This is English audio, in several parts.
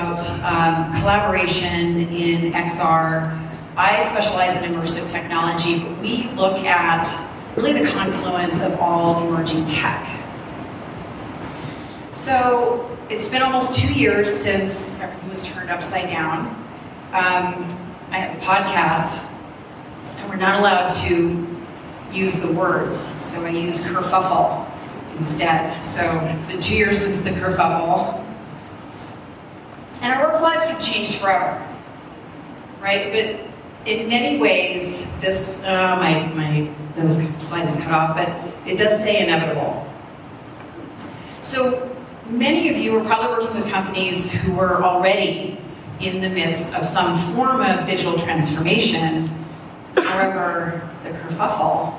about um, collaboration in XR. I specialize in immersive technology, but we look at really the confluence of all emerging tech. So it's been almost two years since everything was turned upside down. Um, I have a podcast, and we're not allowed to use the words, so I use kerfuffle instead. So it's been two years since the kerfuffle. And our work lives have changed forever, right? But in many ways, this, uh, my, my, those slide is cut off, but it does say inevitable. So many of you are probably working with companies who are already in the midst of some form of digital transformation. However, the kerfuffle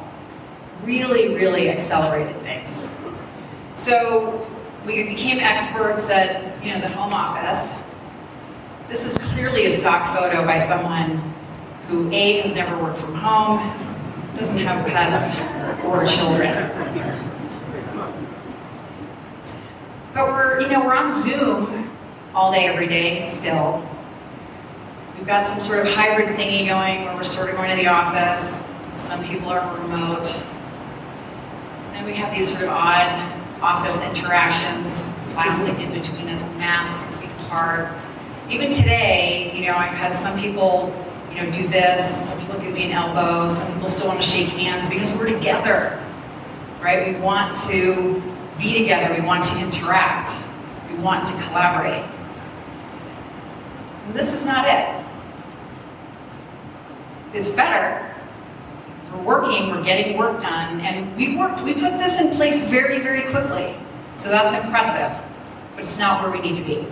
really, really accelerated things. So we became experts at you know the home office. This is clearly a stock photo by someone who A has never worked from home, doesn't have pets or children. But we're, you know, we're on Zoom all day, every day still. We've got some sort of hybrid thingy going where we're sort of going to the office. Some people are remote. And then we have these sort of odd office interactions, plastic in between us, masks, apart. Even today, you know, I've had some people, you know, do this, some people give me an elbow, some people still want to shake hands because we're together, right? We want to be together, we want to interact, we want to collaborate. And this is not it. It's better. We're working, we're getting work done, and we worked, we put this in place very, very quickly. So that's impressive, but it's not where we need to be.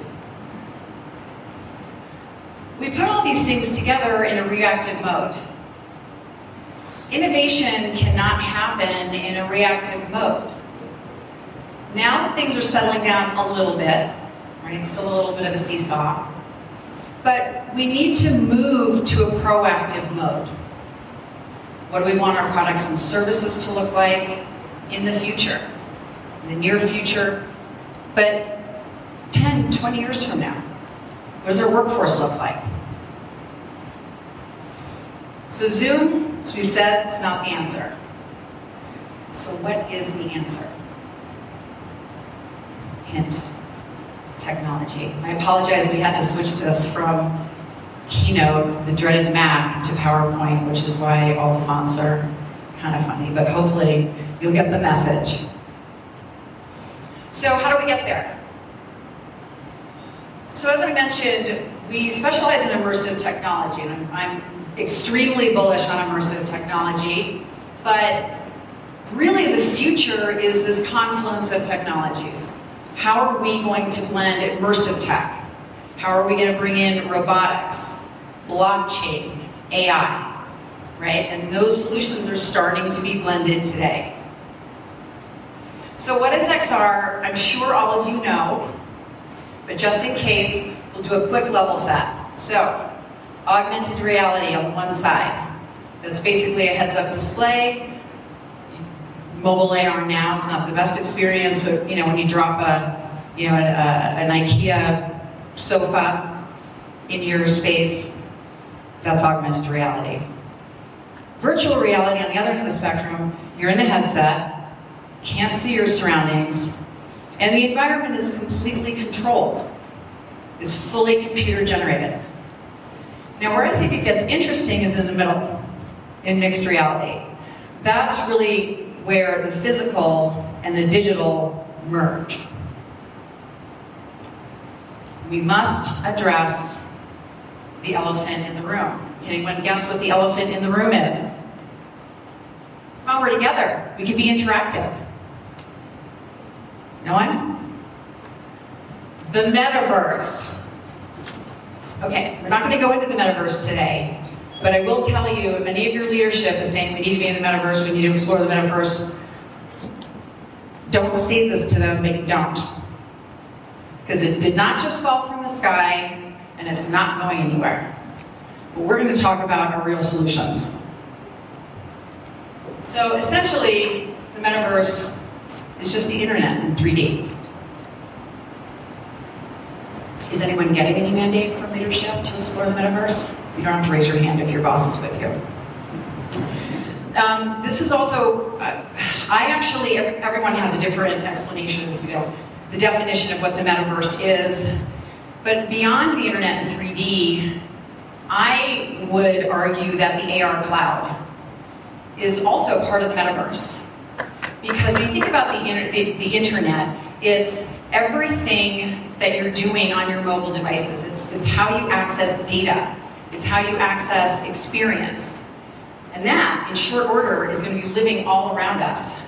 We put all these things together in a reactive mode. Innovation cannot happen in a reactive mode. Now that things are settling down a little bit, right, it's still a little bit of a seesaw, but we need to move to a proactive mode. What do we want our products and services to look like in the future, in the near future, but 10, 20 years from now? What does our workforce look like? So Zoom, as we said, is not the answer. So what is the answer? Hint, technology. I apologize, we had to switch this from Keynote, the dreaded Mac, to PowerPoint, which is why all the fonts are kind of funny, but hopefully you'll get the message. So how do we get there? So as I mentioned, we specialize in immersive technology, and I'm, I'm extremely bullish on immersive technology, but really the future is this confluence of technologies. How are we going to blend immersive tech? How are we going to bring in robotics, blockchain, AI, right? And those solutions are starting to be blended today. So what is XR? I'm sure all of you know, but just in case, we'll do a quick level set. So, augmented reality on one side. That's basically a heads-up display. Mobile AR now, it's not the best experience, but you know, when you drop a, you know, a, a, an IKEA sofa in your space, that's augmented reality. Virtual reality, on the other end of the spectrum, you're in a headset, can't see your surroundings, and the environment is completely controlled. It's fully computer generated. Now, where I think it gets interesting is in the middle, in mixed reality. That's really where the physical and the digital merge. We must address the elephant in the room. Can anyone guess what the elephant in the room is? Well, we're together. We can be interactive. No one? The metaverse. Okay, we're not going to go into the metaverse today, but I will tell you if any of your leadership is saying we need to be in the metaverse, we need to explore the metaverse, don't say this to them, maybe don't. Because it did not just fall from the sky and it's not going anywhere. But we're going to talk about our real solutions. So essentially, the metaverse is just the internet in 3D. Is anyone getting any mandate from leadership to explore the metaverse? You don't have to raise your hand if your boss is with you. Um, this is also, uh, I actually, everyone has a different explanation, you know, the definition of what the metaverse is. But beyond the internet and 3D, I would argue that the AR cloud is also part of the metaverse. Because when you think about the, inter- the, the internet, it's everything that you're doing on your mobile devices. It's, it's how you access data. It's how you access experience. And that, in short order, is going to be living all around us.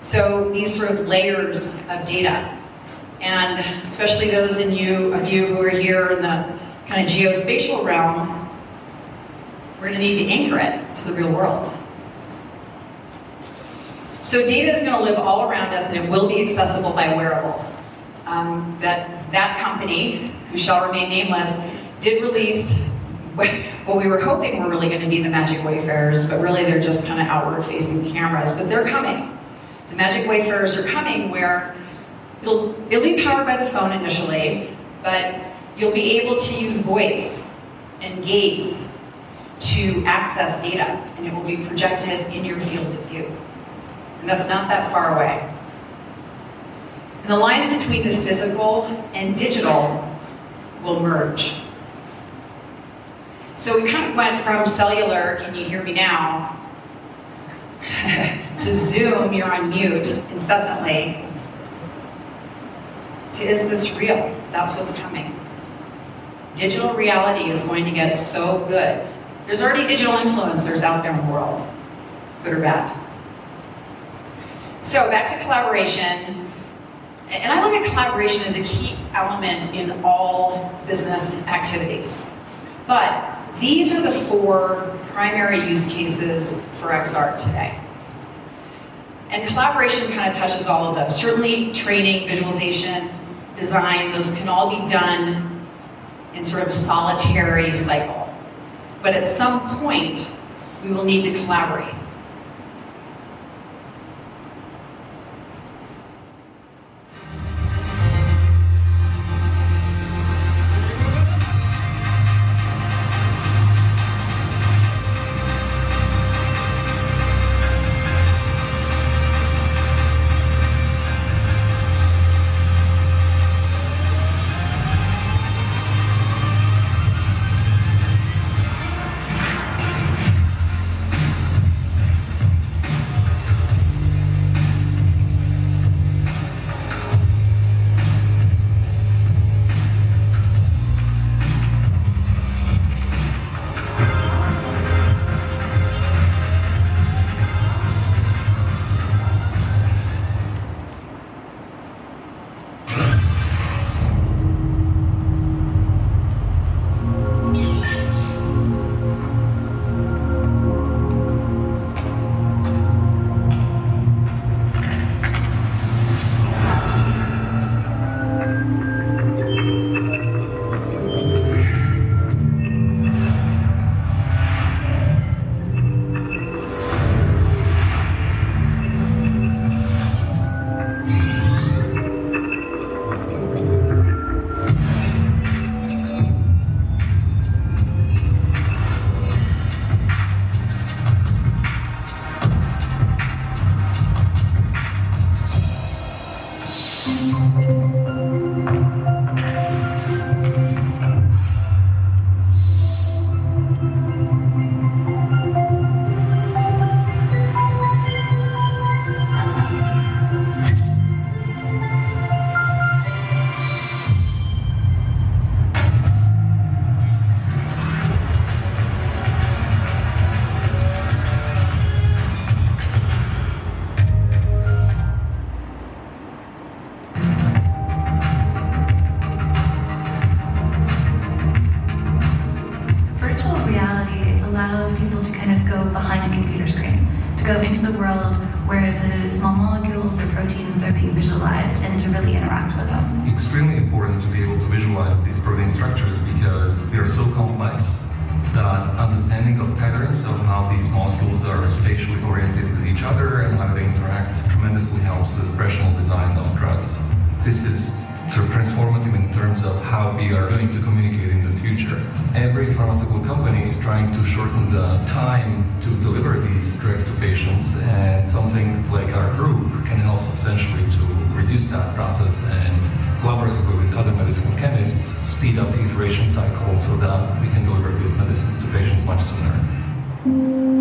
So these sort of layers of data. And especially those in you, of you who are here in the kind of geospatial realm, we're going to need to anchor it to the real world. So data is going to live all around us and it will be accessible by wearables. Um, that, that company, who shall remain nameless, did release what we were hoping were really going to be the Magic Wayfarers, but really they're just kind of outward facing cameras, but they're coming. The Magic Wayfarers are coming where it'll, it'll be powered by the phone initially, but you'll be able to use voice and gaze to access data, and it will be projected in your field of view. And that's not that far away. And the lines between the physical and digital will merge. So we kind of went from cellular, can you hear me now, to Zoom, you're on mute incessantly, to is this real? That's what's coming. Digital reality is going to get so good. There's already digital influencers out there in the world, good or bad. So back to collaboration. And I look at collaboration as a key element in all business activities. But these are the four primary use cases for XR today. And collaboration kind of touches all of them. Certainly training, visualization, design, those can all be done in sort of a solitary cycle. But at some point, we will need to collaborate. This that understanding of patterns of how these molecules are spatially oriented with each other and how they interact tremendously helps with the rational design of drugs. This is transformative in terms of how we are going to communicate in the future. Every pharmaceutical company is trying to shorten the time to deliver these drugs to patients, and something like our group can help substantially to reduce that process and collaboratively with other medicinal chemists speed up the iteration cycle so that we can deliver these medicines to patients much sooner.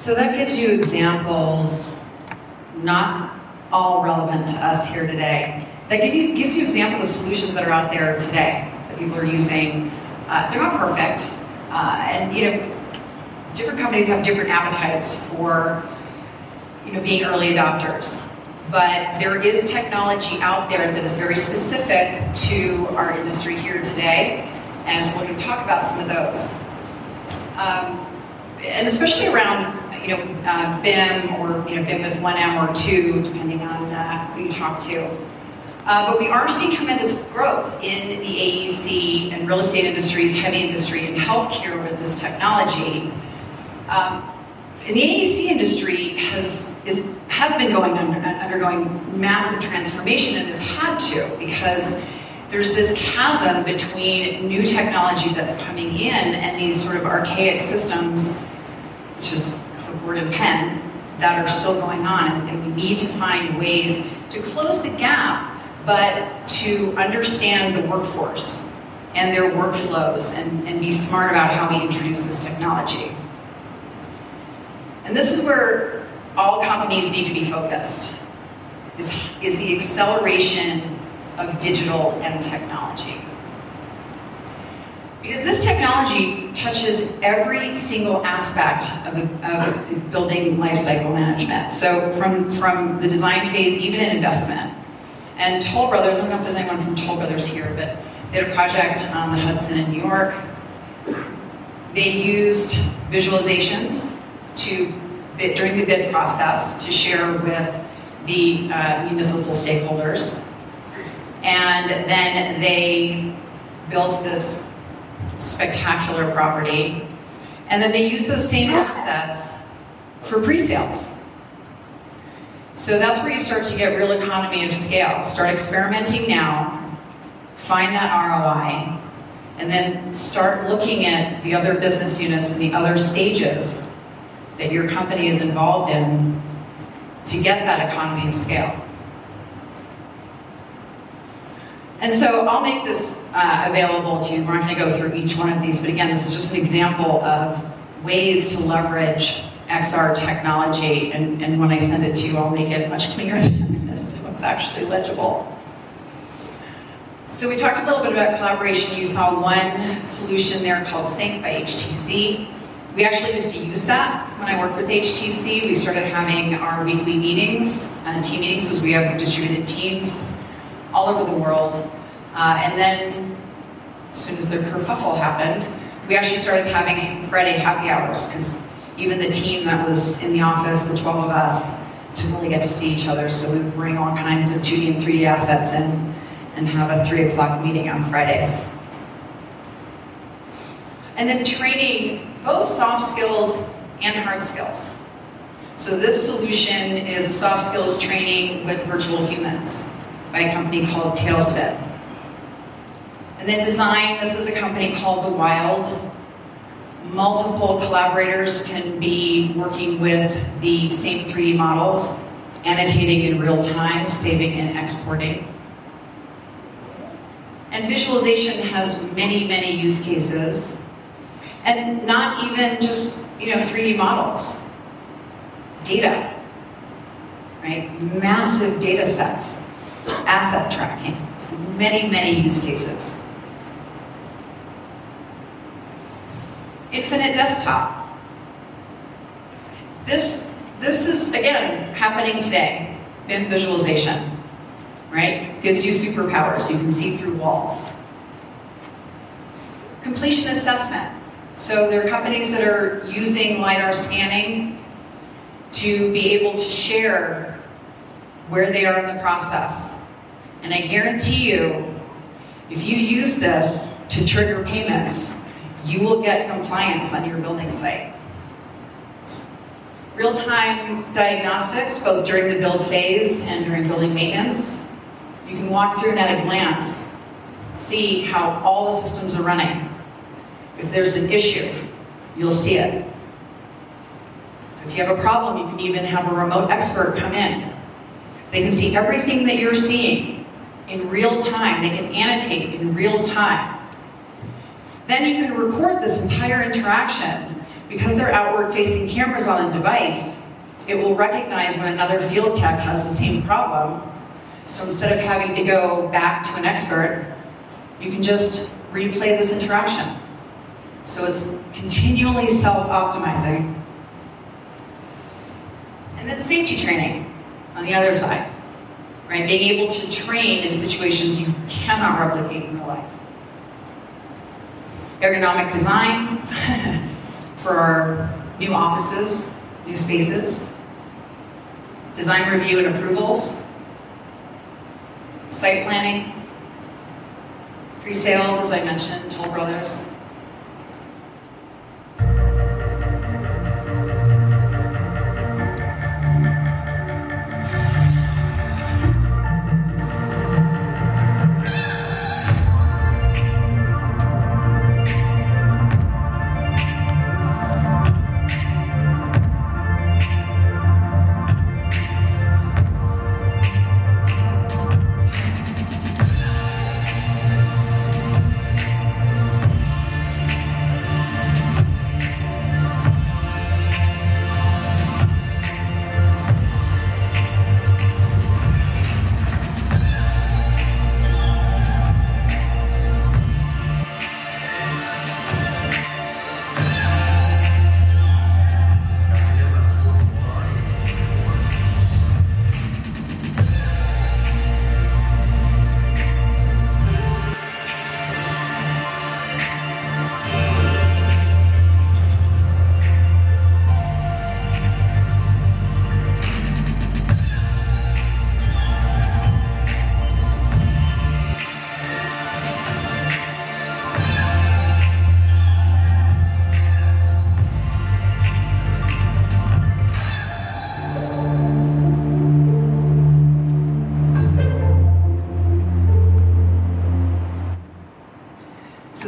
So that gives you examples, not all relevant to us here today. That give you, gives you examples of solutions that are out there today that people are using. Uh, they're not perfect, uh, and you know, different companies have different appetites for you know being early adopters. But there is technology out there that is very specific to our industry here today, and so we're going to talk about some of those. Um, and especially around you know, uh, BIM or you know, BIM with one M or two, depending on uh, who you talk to. Uh, but we are seeing tremendous growth in the AEC and real estate industries, heavy industry, and healthcare with this technology. Um, and the AEC industry has is has been going under, undergoing massive transformation and has had to because there's this chasm between new technology that's coming in and these sort of archaic systems, which is clipboard and pen that are still going on, and we need to find ways to close the gap, but to understand the workforce and their workflows and, and be smart about how we introduce this technology. And this is where all companies need to be focused, is, is the acceleration of digital and technology. Because this technology touches every single aspect of the, of the building lifecycle management. So from, from the design phase, even in investment. And Toll Brothers, I don't know if there's anyone from Toll Brothers here, but they had a project on the Hudson in New York. They used visualizations to during the bid process to share with the uh, municipal stakeholders. And then they built this spectacular property. And then they use those same assets for pre-sales. So that's where you start to get real economy of scale. Start experimenting now, find that ROI, and then start looking at the other business units and the other stages that your company is involved in to get that economy of scale. And so I'll make this uh, available to you. We're not going to go through each one of these, but again, this is just an example of ways to leverage XR technology. And, and when I send it to you, I'll make it much cleaner than this so it's actually legible. So we talked a little bit about collaboration. You saw one solution there called Sync by HTC. We actually used to use that when I worked with HTC. We started having our weekly meetings, uh, team meetings, because we have distributed teams all over the world. Uh, and then, as soon as the kerfuffle happened, we actually started having Friday happy hours because even the team that was in the office, the 12 of us, didn't really get to see each other. So we would bring all kinds of 2D and 3D assets in and have a 3 o'clock meeting on Fridays. And then training both soft skills and hard skills. So this solution is a soft skills training with virtual humans by a company called Talespin. And then design, this is a company called The Wild. Multiple collaborators can be working with the same 3D models, annotating in real time, saving and exporting. And visualization has many, many use cases. And not even just, you know, 3D models. Data, right? Massive data sets, asset tracking, many, many use cases. Infinite desktop. This, this is, again, happening today in visualization, right? Gives you superpowers. You can see through walls. Completion assessment. So there are companies that are using LiDAR scanning to be able to share where they are in the process. And I guarantee you, if you use this to trigger payments, you will get compliance on your building site. Real-time diagnostics, both during the build phase and during building maintenance. You can walk through and at a glance, see how all the systems are running. If there's an issue, you'll see it. If you have a problem, you can even have a remote expert come in. They can see everything that you're seeing in real time. They can annotate in real time. Then you can record this entire interaction. Because they're outward facing cameras on the device, it will recognize when another field tech has the same problem. So instead of having to go back to an expert, you can just replay this interaction. So it's continually self-optimizing. And then safety training on the other side, right? Being able to train in situations you cannot replicate in real life ergonomic design for our new offices, new spaces, design review and approvals, site planning, pre-sales, as I mentioned, Toll Brothers.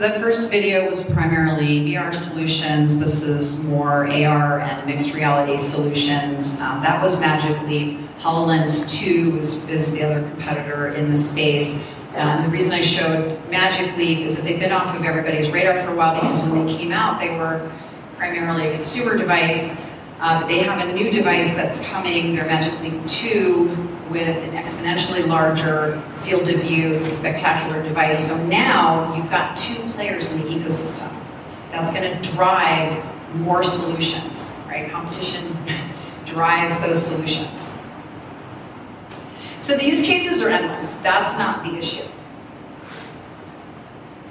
That first video was primarily VR solutions. This is more AR and mixed reality solutions. Um, that was Magic Leap. HoloLens 2 is, is the other competitor in the space. Uh, and the reason I showed Magic Leap is that they've been off of everybody's radar for a while because when they came out, they were primarily a consumer device. Uh, but they have a new device that's coming, their Magic Leap 2, with an exponentially larger field of view. It's a spectacular device. So now you've got two players in the ecosystem. That's going to drive more solutions, right? Competition drives those solutions. So the use cases are endless. That's not the issue.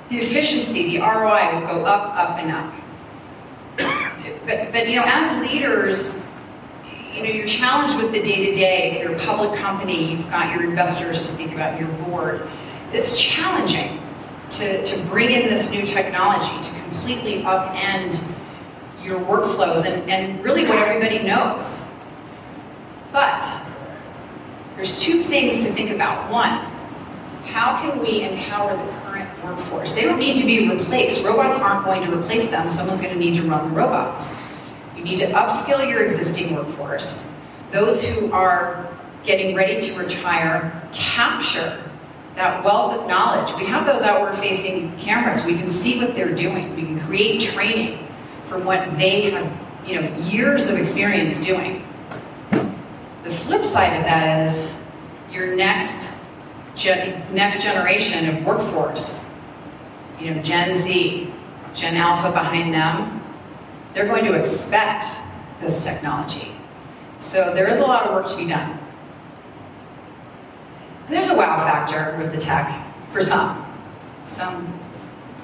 The efficiency, the ROI will go up, up, and up. But, but you know, as leaders, you know, you're challenged with the day-to-day. If you're a public company, you've got your investors to think about, your board. It's challenging to, to bring in this new technology to completely upend your workflows and, and really what everybody knows. But there's two things to think about. One, how can we empower the current workforce? They don't need to be replaced. Robots aren't going to replace them. Someone's going to need to run the robots. You need to upskill your existing workforce. Those who are getting ready to retire, capture that wealth of knowledge. We have those outward facing cameras. We can see what they're doing. We can create training from what they have, you know, years of experience doing. The flip side of that is your next next generation of workforce, you know, Gen Z, Gen Alpha behind them, they're going to expect this technology. So there is a lot of work to be done. And there's a wow factor with the tech for some. Some,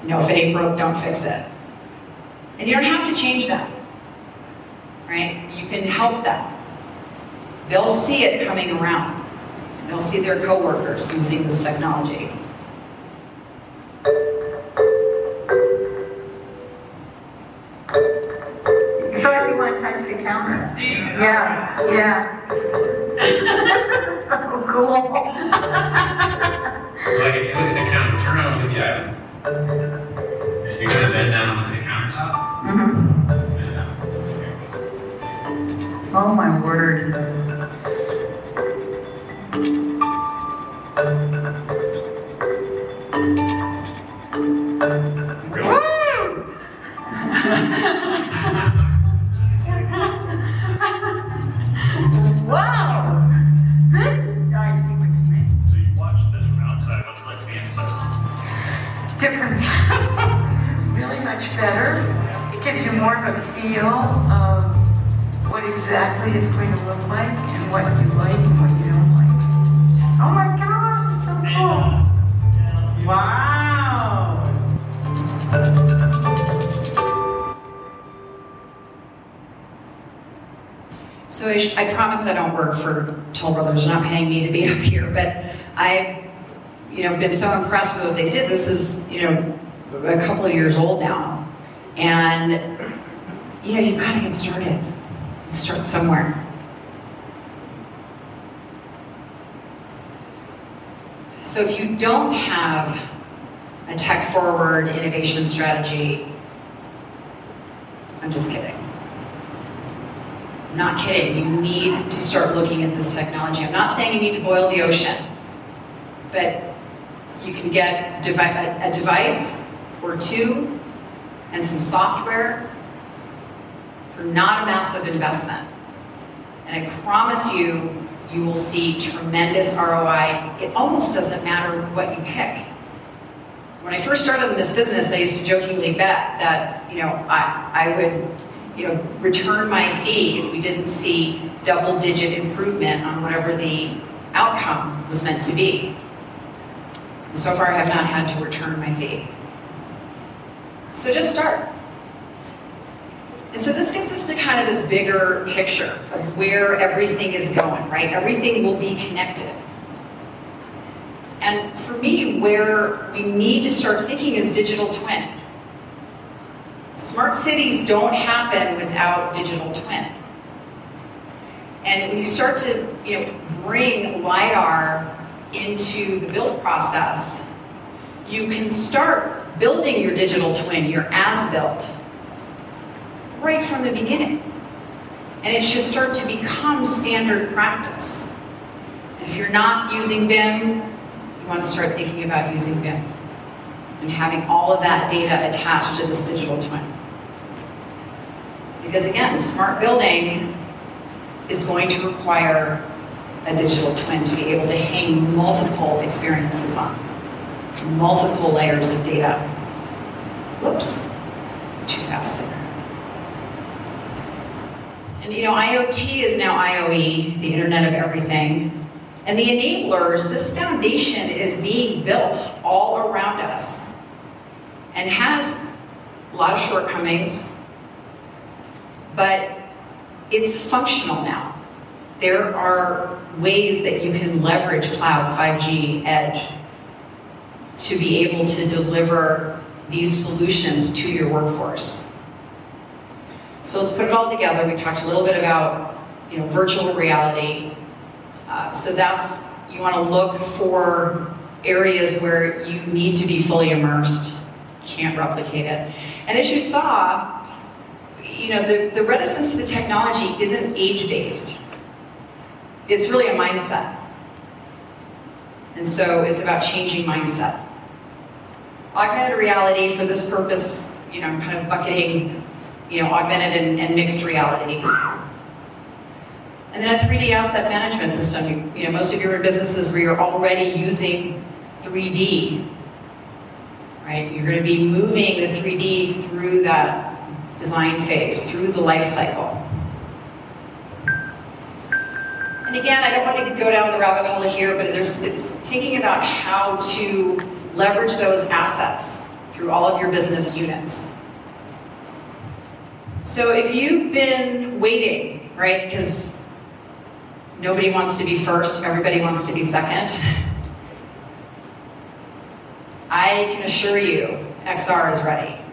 you know, if it ain't broke, don't fix it. And you don't have to change that, right? You can help them. They'll see it coming around. They'll see their coworkers using this technology. You feel like you want to touch the camera? Yeah, yeah. so cool. So like if you look at the counter, turn around and look at it. If you're gonna bend down on the countertop, Mhm. bend down. Oh my word. So I, I promise I don't work for Toll Brothers, they're not paying me to be up here, but I've, you know, been so impressed with what they did. This is, you know, a couple of years old now. And, you know, you've got to get started. Start somewhere. So if you don't have a tech forward innovation strategy, I'm just kidding. Not kidding. You need to start looking at this technology. I'm not saying you need to boil the ocean, but you can get a, a device or two and some software for not a massive investment. And I promise you, you will see tremendous ROI. It almost doesn't matter what you pick. When I first started in this business, I used to jokingly bet that, you know, I, I would you know, return my fee if we didn't see double digit improvement on whatever the outcome was meant to be. And so far, I have not had to return my fee. So just start. And so this gets us to kind of this bigger picture of where everything is going, right? Everything will be connected. And for me, where we need to start thinking is digital twin. Smart cities don't happen without digital twin. And when you start to, you know, bring LiDAR into the build process, you can start building your digital twin, your as-built, right from the beginning. And it should start to become standard practice. If you're not using BIM, you want to start thinking about using BIM and having all of that data attached to this digital twin. Because again, smart building is going to require a digital twin to be able to hang multiple experiences on, multiple layers of data. Whoops, too fast there. And you know, IoT is now IoE, the Internet of Everything. And the enablers, this foundation is being built all around us and has a lot of shortcomings, but it's functional now. There are ways that you can leverage cloud, 5G, edge, to be able to deliver these solutions to your workforce. So let's put it all together. We talked a little bit about, you know, virtual reality. Uh, so that's you want to look for areas where you need to be fully immersed, can't replicate it. And as you saw, you know, the, the reticence to the technology isn't age-based. It's really a mindset. And so it's about changing mindset. Augmented reality for this purpose, you know, kind of bucketing, you know, augmented and, and mixed reality. And then a 3D asset management system. You, you know, most of you are in businesses where you're already using 3D, right? You're going to be moving the 3D through that design phase, through the life cycle. And again, I don't want to go down the rabbit hole here, but it's thinking about how to leverage those assets through all of your business units. So if you've been waiting, right, because nobody wants to be first, everybody wants to be second. I can assure you, XR is ready.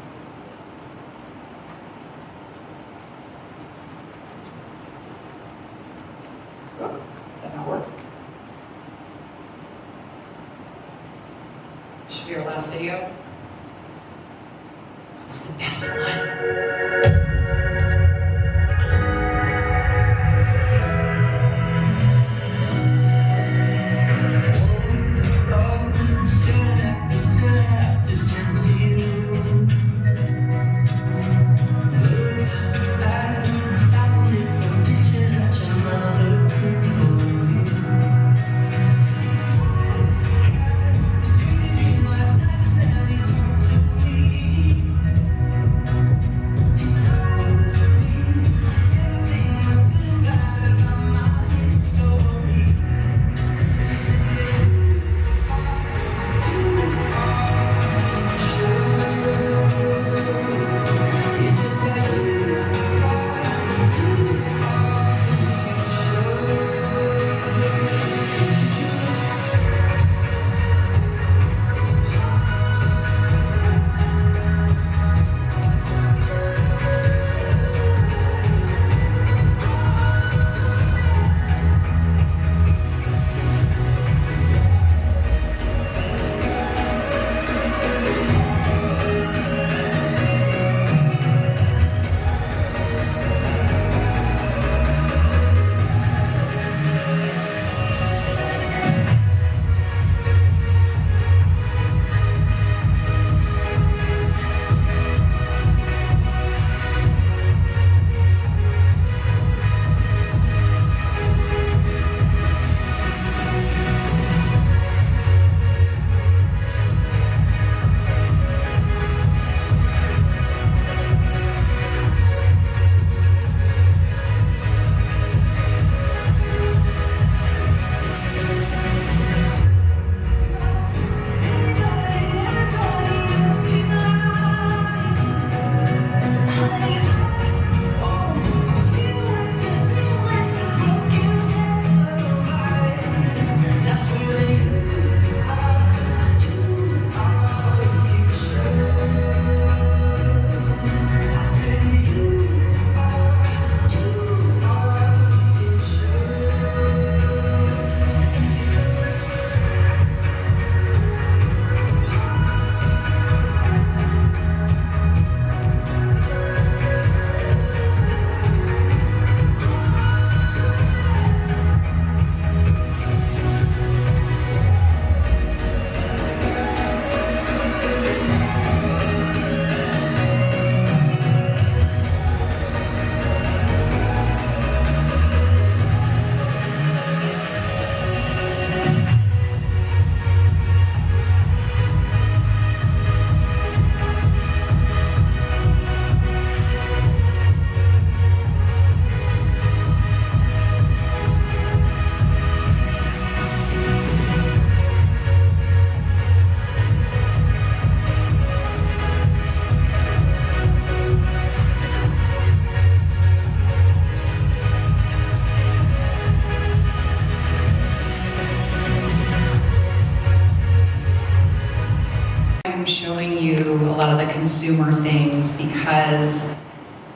Consumer things because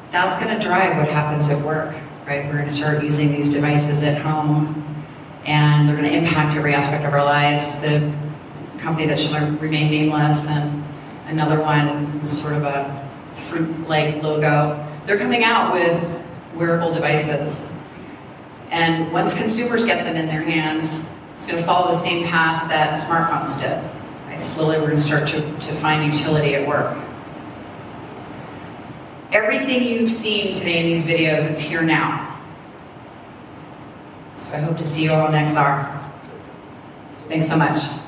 that's going to drive what happens at work, right? We're going to start using these devices at home and they're going to impact every aspect of our lives. The company that shall remain nameless, and another one sort of a fruit-like logo. They're coming out with wearable devices. And once consumers get them in their hands, it's going to follow the same path that smartphones did. Right? Slowly, we're going to start to, to find utility at work. Everything you've seen today in these videos, it's here now. So I hope to see you all next hour. Thanks so much.